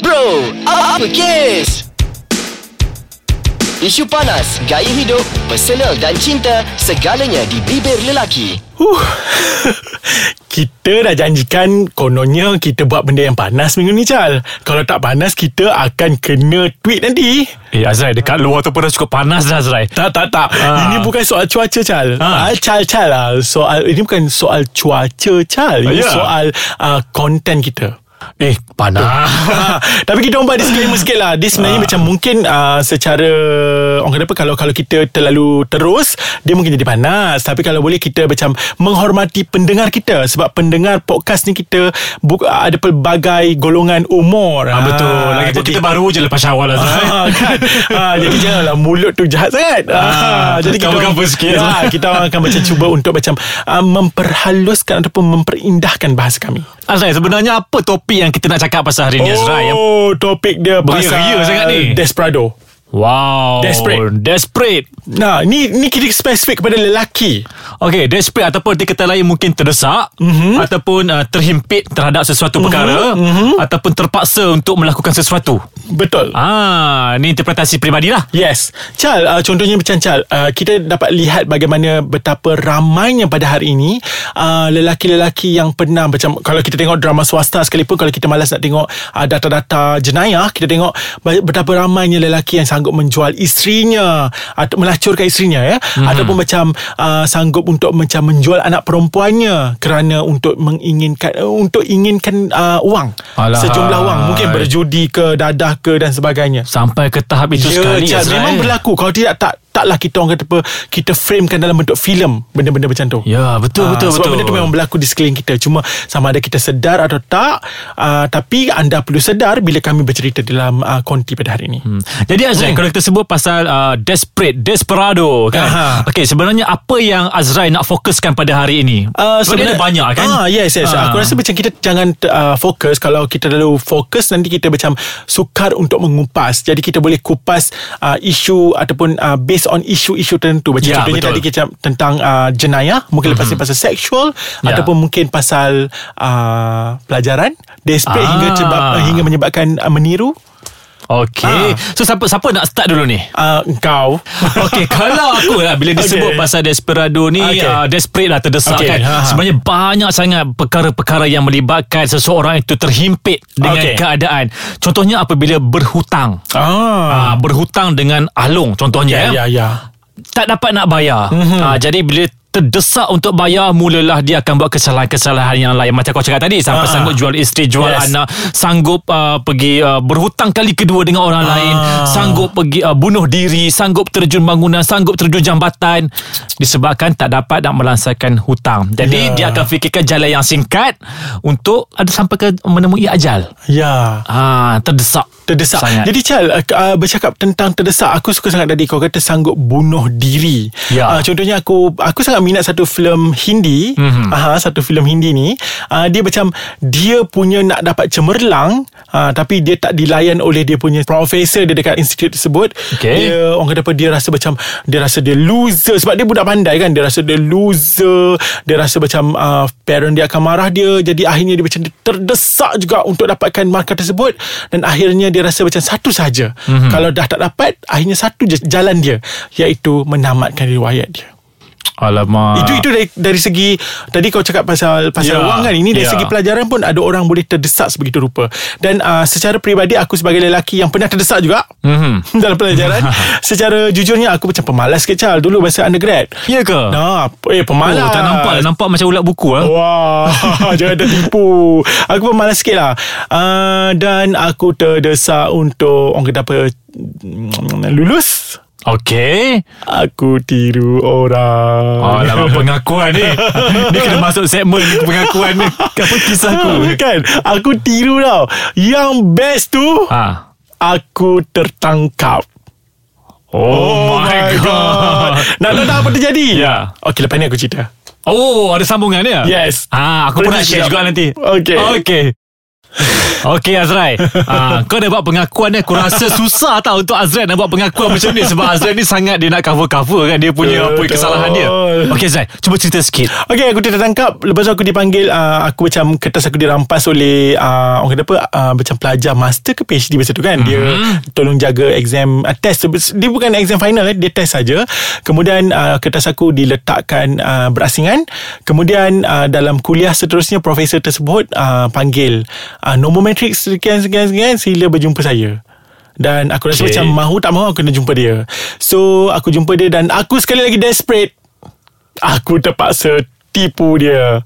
Bro, apa kes? Isu panas, gaya hidup, personal dan cinta, segalanya di bibir lelaki. Huh. kita dah janjikan kononnya kita buat benda yang panas minggu ni Chal. Kalau tak panas kita akan kena tweet nanti. Eh Azrai dekat luar tu pun dah cukup panas dah Azrai. Tak tak tak. Ah. Ini bukan soal cuaca Chal. Ah. Chal Chal lah. Soal ini bukan soal cuaca Chal. Ini Ya. soal uh, konten kita. Eh panas. Tapi kita orang buat disclaimer sikit lah Dia sebenarnya macam mungkin uh, Secara Orang kata apa Kalau kalau kita terlalu terus Dia mungkin jadi panas Tapi kalau boleh kita macam Menghormati pendengar kita Sebab pendengar podcast ni kita bu- Ada pelbagai golongan umur Ah, betul. Lagipun kita baru je lepas syawal Azrai. Ah, kan? ah, jadi janganlah mulut tu jahat sangat. Ah, Ah, jadi kita cover-cover sikit. Ya, kita orang akan macam cuba untuk macam uh, memperhaluskan ataupun memperindahkan bahasa kami. Azrai sebenarnya apa topik yang kita nak cakap pasal hari ni Azrai? Yang- Oh, topik dia pasal sangat ni. Desperado. Wow. Desperate. Desperate. Nah, ni ni kita spesifik kepada lelaki. Okay, desperate ataupun di kata lain mungkin terdesak Mhm. mm-hmm. ataupun uh, terhimpit terhadap sesuatu perkara mm-hmm. ataupun terpaksa untuk melakukan sesuatu. Betul. Ah, ni interpretasi peribadi lah. Yes Chal uh, Contohnya macam Chal uh, Kita dapat lihat bagaimana Betapa ramainya pada hari ini uh, Lelaki-lelaki yang pernah Macam Kalau kita tengok drama swasta sekalipun Kalau kita malas nak tengok uh, Data-data jenayah Kita tengok Betapa ramainya lelaki yang sanggup menjual isterinya Atau melacurkan isterinya ya mm-hmm. Ataupun macam uh, Sanggup untuk macam menjual anak perempuannya Kerana untuk menginginkan uh, Untuk inginkan uh, wang Alahai. Sejumlah wang Mungkin berjudi ke Dadah ke dan sebagainya Sampai ke tahap itu Ya, sekali Azrai. memang berlaku. Kalau tidak tak taklah kita orang kata apa kita framekan dalam bentuk filem benda-benda macam tu. Ya, betul Ah, betul sebab betul. benda tu memang berlaku di sekeliling kita. Cuma sama ada kita sedar atau tak, uh, tapi anda perlu sedar bila kami bercerita dalam uh, konti pada hari ini. Hmm. Jadi Azrai hmm. kalau kita sebut pasal uh, desperate, desperado kan. Aha. Okey, sebenarnya apa yang Azrai nak fokuskan pada hari ini? Uh, sebenarnya banyak kan? Ah, yes, yes. Ah. Aku rasa macam kita jangan uh, fokus. Kalau kita terlalu fokus, nanti kita macam sukar untuk mengupas. Jadi kita boleh kupas uh, isu ataupun uh, based on isu-isu tertentu. Macam Ya, contohnya betul. tadi kita tentang uh, jenayah. Mungkin lepas ni pasal seksual. Ya. Ataupun mungkin pasal uh, pelajaran. Desperate Ah. hingga, sebab, uh, hingga menyebabkan uh, meniru. Okey. Ah. So siapa siapa nak start dulu ni? Uh, engkau. Okey, kalau aku lah bila disebut Okey. pasal desperado ni Okey. uh, desperate lah terdesak Okey, kan. ha, ha. Sebenarnya banyak sangat perkara-perkara yang melibatkan seseorang itu terhimpit dengan Okey. keadaan. Contohnya apabila berhutang. ah. Ah, berhutang dengan alung contohnya Ya, ya, ya. tak dapat nak bayar. Mhm. Mm-hmm. Ha, jadi bila terdesak untuk bayar mulalah dia akan buat kesalahan-kesalahan yang lain macam kau cakap tadi sampai Ah. sanggup jual isteri jual Yes. anak sanggup uh, pergi uh, berhutang kali kedua dengan orang Ah. lain sanggup pergi uh, bunuh diri sanggup terjun bangunan sanggup terjun jambatan disebabkan tak dapat nak melangsaikan hutang jadi Ya. dia akan fikirkan jalan yang singkat untuk ada sampai ke menemui ajal Ya. ha terdesak Terdesak. Sangat. Jadi Chal uh, uh, Bercakap tentang terdesak Aku suka sangat tadi Kau kata sanggup bunuh diri. Ya. uh, Contohnya aku Aku sangat minat satu filem Hindi. Mhm. Aha, Satu filem Hindi ni. Uh, Dia macam Dia punya nak dapat cemerlang uh, Tapi dia tak dilayan oleh Dia punya profesor Dia dekat institut tersebut. Okey. Dia Orang kata apa Dia rasa macam Dia rasa dia loser. Sebab dia budak pandai kan Dia rasa dia loser. Dia rasa macam uh, Parent dia akan marah dia. Jadi akhirnya dia macam Terdesak juga Untuk dapatkan markah tersebut. Dan akhirnya dia rasa macam Satu saja Mhm. mm-hmm. Kalau dah tak dapat Akhirnya satu je jalan dia Iaitu menamatkan riwayat dia alamak itu itu dari, dari segi tadi kau cakap pasal pasal Ya, wang kan ini dari ya. segi pelajaran pun ada orang boleh terdesak sebegitu rupa dan uh, secara peribadi aku sebagai lelaki yang pernah terdesak juga Mhm. dalam pelajaran secara jujurnya aku macam pemalas kecil dulu masa undergrad Ya ke? Nah, eh pemalas. Oh, tak nampak lah. Nampak macam ulat buku lah. Wah, jangan tertipu. Aku pemalas sikit lah. Uh, dan aku terdesak untuk, orang kata apa, lulus. Okey. Aku tiru orang. Alamak pengakuan ni. ni kena masuk segmen ni pengakuan ni. Apa kisahku? kan Aku tiru tau Yang best tu Ha. Aku tertangkap Oh, my god. Nak tahu tak apa terjadi? Ya. Okey lepas ni aku cerita Oh, ada sambungan dia? Yes. Ah, aku pun Boleh nak share juga nanti. Okey. Okey. Okey Azrai. Ha, Kau dah buat pengakuan ni Aku rasa susah tau Untuk Azrai nak buat pengakuan macam ni? Sebab Azrai ni sangat Dia nak cover-cover kan? Dia punya apa kesalahan dia. Okey Azrai Cuba cerita sikit. Okay aku tertangkap. Lepas tu aku dipanggil uh, Aku macam Kertas aku dirampas oleh uh, Orang kata apa? Uh, Macam pelajar master ke PhD Masa tu kan? Dia tolong jaga exam uh, Test. Dia bukan exam final eh, Dia test saja. Kemudian uh, Kertas aku diletakkan uh, Berasingan. Kemudian uh, Dalam kuliah seterusnya Profesor tersebut uh, Panggil uh, Nombor matrik sekian sekian sekian Sila berjumpa saya dan aku rasa Okay. macam mahu tak mahu aku kena jumpa dia. So aku jumpa dia dan aku sekali lagi desperate Aku terpaksa tipu dia.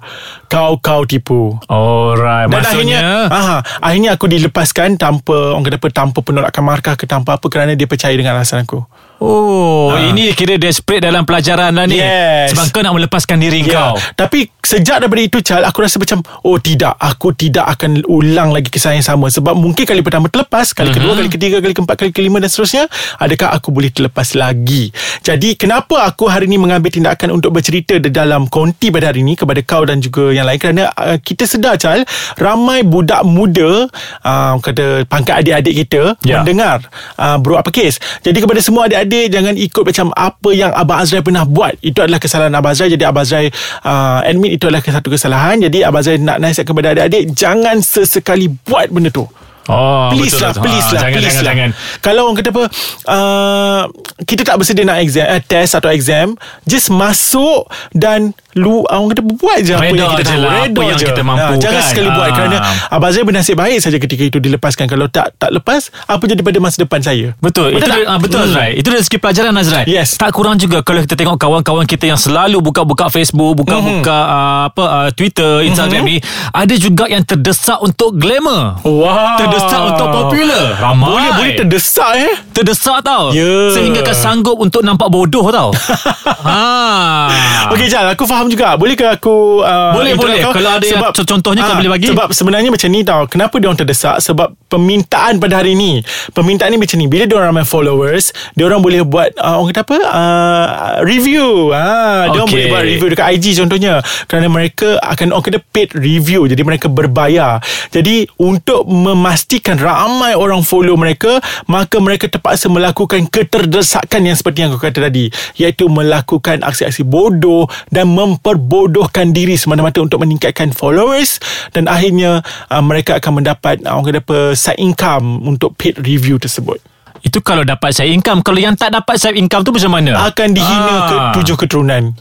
Kau kau tipu. Alright Dan Maksudnya akhirnya aha, Akhirnya aku dilepaskan Tanpa Orang kata apa Tanpa penolakan markah ke Tanpa apa Kerana dia percaya dengan alasan aku Oh Ini kira desperate dalam pelajaran lah ni. Yes. Sebab kau nak melepaskan diri Ya, kau. Tapi sejak daripada itu Chal Aku rasa macam Oh tidak. Aku tidak akan ulang lagi kisah yang sama. Sebab mungkin kali pertama terlepas Kali kedua Kali ketiga Kali keempat Kali kelima dan seterusnya Adakah aku boleh terlepas lagi? Jadi kenapa aku hari ini Mengambil tindakan untuk bercerita Di dalam konti pada hari ini Kepada kau dan juga yang lain? Kerana uh, kita sedar Chal Ramai budak muda uh, Kata pangkat adik-adik kita Ya. Mendengar uh, Bro apa kes Jadi kepada semua adik-adik Jangan ikut macam Apa yang Abang Azrai pernah buat. Itu adalah kesalahan Abang Azrai. Jadi Abang Azrai uh, Admit itu adalah satu kesalahan. Jadi Abang Azrai nak nasihat kepada adik-adik Jangan sesekali buat benda tu Oh Please betul lah betul. Please Ah, lah Jangan please jangan lah. jangan Kalau orang kata apa uh, Kita tak bersedia nak exam eh, Test atau exam Just masuk Dan lu Orang kata buat je Apa yang kita tahu lah, apa yang je kita mampu Ah, Jangan kan. sekali buat Ah. Kerana Abang Zai bernasib baik saja Ketika itu dilepaskan Kalau tak tak lepas Apa jadi pada masa depan saya Betul, Betul itu tak? ah, betul Hmm. Azrai. Itu dari segi pelajaran Azrai. Yes. Tak kurang juga kalau kita tengok kawan-kawan kita yang selalu buka-buka Facebook, buka-buka Mhm. uh, apa uh, Twitter, Instagram ni, ada juga yang terdesak untuk glamour. Wow Terdesak untuk popular. Ramai. Boleh boleh terdesak eh Terdesak tau Ya. Sehingga kan sanggup untuk nampak bodoh tau ha. Okey Jal Aku faham juga Boleh ke aku uh, Boleh, boleh. kau? Kalau ada yang contohnya kau Ah, boleh bagi. Sebab sebenarnya macam ni tau Kenapa dia orang terdesak Sebab permintaan pada hari ni Permintaan ni macam ni Bila dia orang ramai followers Dia orang boleh buat uh, Orang kata apa uh, Review ah, Dia orang Okey. boleh buat review Dekat IG contohnya Kerana mereka Akan orang kata paid review Jadi mereka berbayar Jadi untuk memastikan Ramai orang follow mereka Maka mereka terpaksa melakukan Keterdesakan yang seperti yang aku kata tadi Iaitu melakukan aksi-aksi bodoh Dan memperbodohkan diri Semata-mata untuk meningkatkan followers Dan akhirnya uh, Mereka akan mendapat uh, Orang kata apa Side income Untuk paid review tersebut Itu kalau dapat side income Kalau yang tak dapat side income tu macam mana Akan dihina Ah. ke tujuh keturunan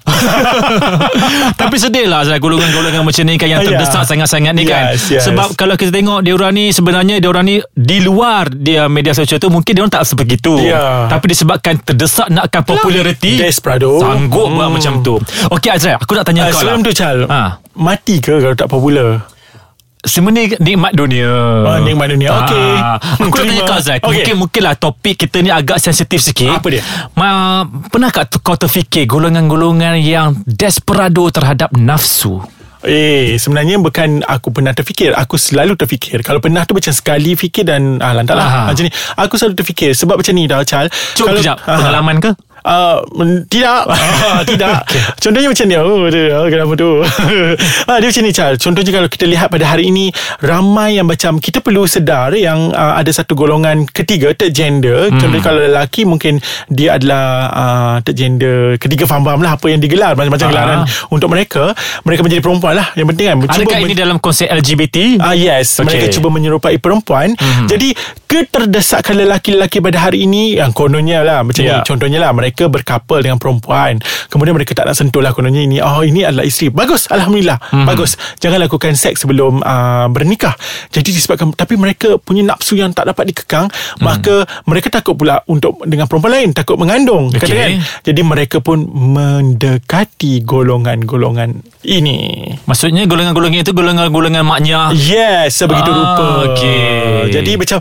Tapi sedih lah Golongan-golongan macam ni kan Yang Ya. terdesak sangat-sangat ni kan Yes, yes. Sebab kalau kita tengok Dia orang ni sebenarnya Dia orang ni Di luar dia media sosial tu Mungkin dia orang tak sebegitu Ya. Tapi disebabkan terdesak Nakkan populariti Desperado Sanggup Hmm. buat macam tu Okey Azrai Aku nak tanya Uh, kau sebelum lah tu Chal Ha. Mati ke kalau tak popular Sebenarnya nikmat dunia Oh, nikmat dunia. Okey. Ah, Aku nak tanya kau Azrai Okey. Mungkin mungkin lah topik kita ni agak sensitif sikit Apa dia? Ma, Pernah kau terfikir Golongan-golongan yang Desperado terhadap nafsu Eh sebenarnya bukan aku pernah terfikir Aku selalu terfikir Kalau pernah tu macam sekali fikir dan ah, Lantak lah Aha. Macam ni Aku selalu terfikir Sebab macam ni dah Chal Cuba kejap Ah. Pengalaman ke? Uh, tidak Ah, Tidak Contohnya macam ni Oh dia, oh, kenapa tu ah, Dia macam ni Chal Contohnya kalau kita lihat pada hari ini Ramai yang macam Kita perlu sedar Yang uh, ada satu golongan Ketiga Third gender hmm. Contohnya kalau lelaki Mungkin Dia adalah uh, Third gender Ketiga faham-faham lah Apa yang digelar Macam-macam Ah. gelaran Untuk mereka Mereka menjadi perempuan lah Yang penting kan Adakah men- ini dalam konsep LGBT? Ah yes, okay. mereka cuba menyerupai perempuan. Mm-hmm. Jadi keterdesakan lelaki-lelaki pada hari ini yang kononnya lah macam yeah. ni contohnya lah mereka berkapal dengan perempuan. Kemudian mereka tak nak sentuh lah kononnya ini. Oh ini adalah isteri. Bagus, alhamdulillah. Mm-hmm. Bagus. Jangan lakukan seks sebelum uh, bernikah. Jadi disebabkan tapi mereka punya nafsu yang tak dapat dikekang, mm. maka mereka takut pula untuk dengan perempuan lain, takut mengandung. Okey. Katakan. Jadi mereka pun mendekati golongan-golongan ini. Maksudnya golongan-golongan itu golongan-golongan maknya. Yes Sebegitu Ah, rupa okey. Jadi macam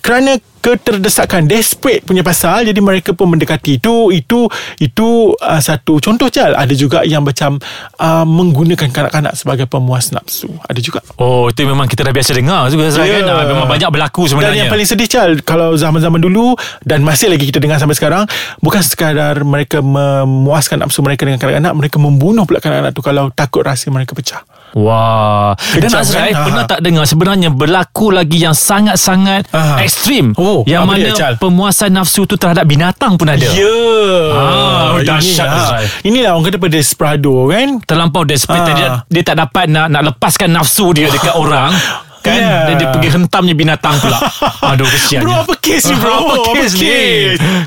Kerana keterdesakan Desperate punya pasal Jadi mereka pun mendekati Itu Itu Itu uh, Satu contoh Jal Ada juga yang macam uh, Menggunakan kanak-kanak Sebagai pemuas nafsu Ada juga Oh, itu memang kita dah biasa dengar juga Ya. kan. Ah, Memang banyak berlaku Dan sebenarnya. yang paling sedih Chal Kalau zaman-zaman dulu Dan masih lagi kita dengar sampai sekarang Bukan sekadar mereka memuaskan nafsu mereka dengan kanak-kanak Mereka membunuh pula kanak-kanak tu Kalau takut rahsia mereka pecah Wah. Dan Azrai kan? pernah tak dengar sebenarnya berlaku lagi yang sangat-sangat Aha. ekstrim. Oh, yang mana dia, Chal? pemuasan nafsu tu terhadap binatang pun ada. Ya Ah, dahsyat, Inilah. Azrai. Inilah orang kata pada Desperado kan Terlampau desperate Ah. dia, dia tak dapat nak nak lepaskan nafsu dia dekat orang. Kan Yeah. Dan dia pergi hentamnya binatang pula Aduh kesian Bro, apa kes ni, bro? Apa kes ni?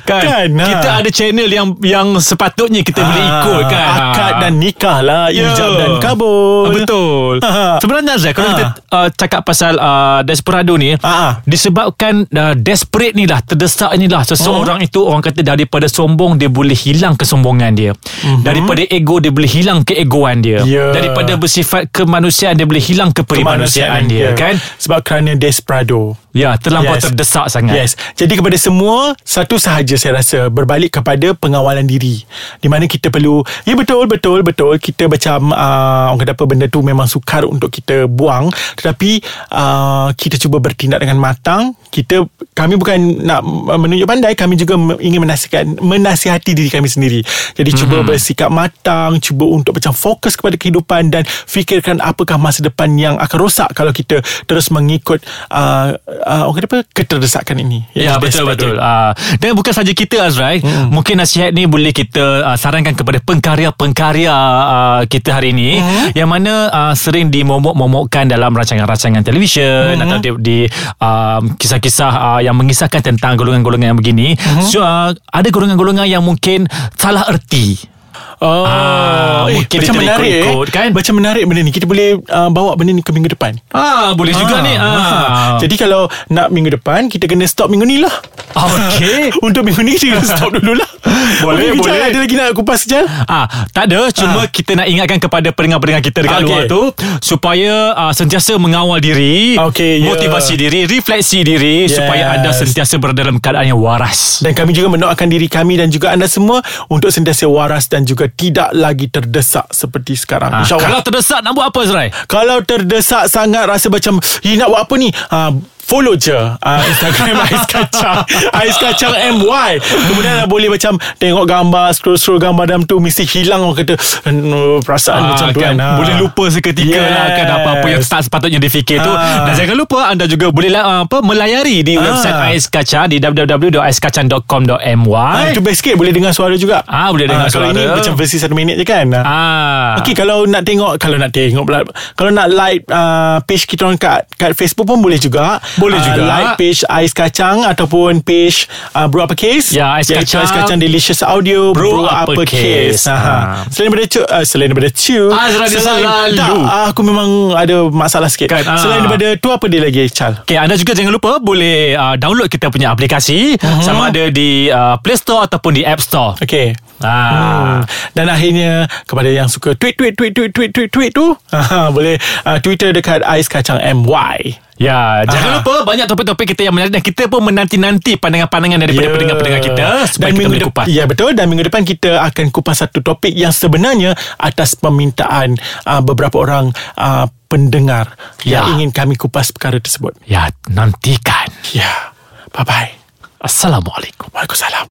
Kan, Kan, ha. Kita ada channel yang Yang sepatutnya kita boleh ikut kan Akad dan nikah lah Ya. Ijab dan kabul Betul Ha. Sebenarnya Azrael Kalau Ha. kita uh, cakap pasal uh, Desperado ni Ha. Disebabkan uh, Desperate ni lah Terdesak ni lah Seseorang Oh. itu Orang kata daripada sombong Dia boleh hilang kesombongan dia Daripada ego Dia boleh hilang keegoan dia. Ya. Daripada bersifat kemanusiaan Dia boleh hilang keperimanusiaan dia Kan Sebab kerana Desperado Ya terlampau Yes. terdesak sangat. Yes. Jadi kepada semua Satu sahaja saya rasa Berbalik kepada pengawalan diri. Di mana kita perlu Ya betul betul betul Kita macam uh, Orang kata apa Benda tu memang sukar Untuk kita buang. Tetapi uh, Kita cuba bertindak dengan matang. Kita Kami bukan nak menunjuk pandai Kami juga ingin menasihkan Menasihati diri kami sendiri. Jadi cuba bersikap matang Cuba untuk macam fokus kepada kehidupan Dan fikirkan apakah masa depan Yang akan rosak Kalau kita terus mengikut uh, uh, Orang kata apa Keterdesakan ini Ya Iaitu betul betul. Uh, dan bukan saja kita Azrai, hmm. mungkin nasihat ni boleh kita uh, sarankan kepada pengkarya-pengkarya uh, kita hari ini hmm. yang mana uh, sering dimomok-momokkan dalam rancangan-rancangan televisyen hmm. atau di, di um, kisah-kisah uh, yang mengisahkan tentang golongan-golongan yang begini. Hmm. So uh, ada golongan-golongan yang mungkin salah erti. Oh, Ah, eh, mungkin macam menarik terikut-ikut, eh. kan? Macam menarik benda ni. Kita boleh uh, bawa benda ni ke minggu depan. Ah, boleh juga ni. Ah. Jadi kalau nak minggu depan Kita kena stop minggu ni lah Okey. Untuk minggu ni Kita kena stop dulu lah Boleh, Jal, boleh. Ada lagi nak kupas Jal? Ah, tak ada cuma Ah. kita nak ingatkan kepada pendengar-pendengar kita dekat Okey. luar tu supaya uh, sentiasa mengawal diri, Okey, ya. motivasi diri, refleksi diri Yes. supaya anda sentiasa berada dalam keadaan yang waras. Dan kami juga mendoakan diri kami Dan juga anda semua Untuk sentiasa waras Dan juga tidak lagi terdesak Seperti sekarang. InsyaAllah. kalau terdesak nak buat apa Azrai? Kalau terdesak sangat Rasa macam nak buat apa ni? Ha, Follow je uh, Instagram Ais Kacang Ais Kacang MY Kemudian dah boleh macam Tengok gambar Scroll-scroll gambar dalam tu Mesti hilang orang kata Perasaan macam tu kan ha. Boleh lupa seketika Yes. lah kan apa-apa yang tak sepatutnya difikir tu. Ah. Dan jangan lupa anda juga boleh lah, apa melayari di Ah. website Ais Kacang di www.aiskacang.com.my. Ah, itu best sikit Boleh dengar suara juga Ah, boleh dengar Kalau suara. ini macam versi satu minit je kan Ah. Okey kalau nak tengok Kalau nak tengok pula Kalau nak like uh, Page kita orang kat, kat Facebook pun boleh juga Boleh Ah, juga. Like page Ais Kacang Ataupun page uh, Bro Uppercase Ya, Ais Kacang. Ais Kacang Delicious Audio Bro Uppercase. Ha. Ah. Selain daripada cu uh, Selain daripada Azra dia selain. Tak Aku memang ada masalah sikit Kan. Selain daripada tu Apa dia lagi Chal Okay, anda juga jangan lupa boleh uh, download kita punya aplikasi uh-huh. sama ada di uh, Play Store ataupun di App Store. Okay Ah. Hmm. Dan akhirnya kepada yang suka tweet tweet tweet tweet tweet tweet tweet tu boleh uh, Twitter dekat Ais Kacang MY. Ya, jangan lupa banyak topik-topik kita yang menarik dan kita pun menanti-nanti pandangan-pandangan daripada Ya. pendengar-pendengar kita supaya kita boleh kupas. Ya betul Dan minggu depan kita akan kupas satu topik Yang sebenarnya Atas permintaan uh, Beberapa orang uh, Pendengar Ya. Yang ingin kami kupas perkara tersebut Ya, nantikan. Ya Bye bye Assalamualaikum. Waalaikumsalam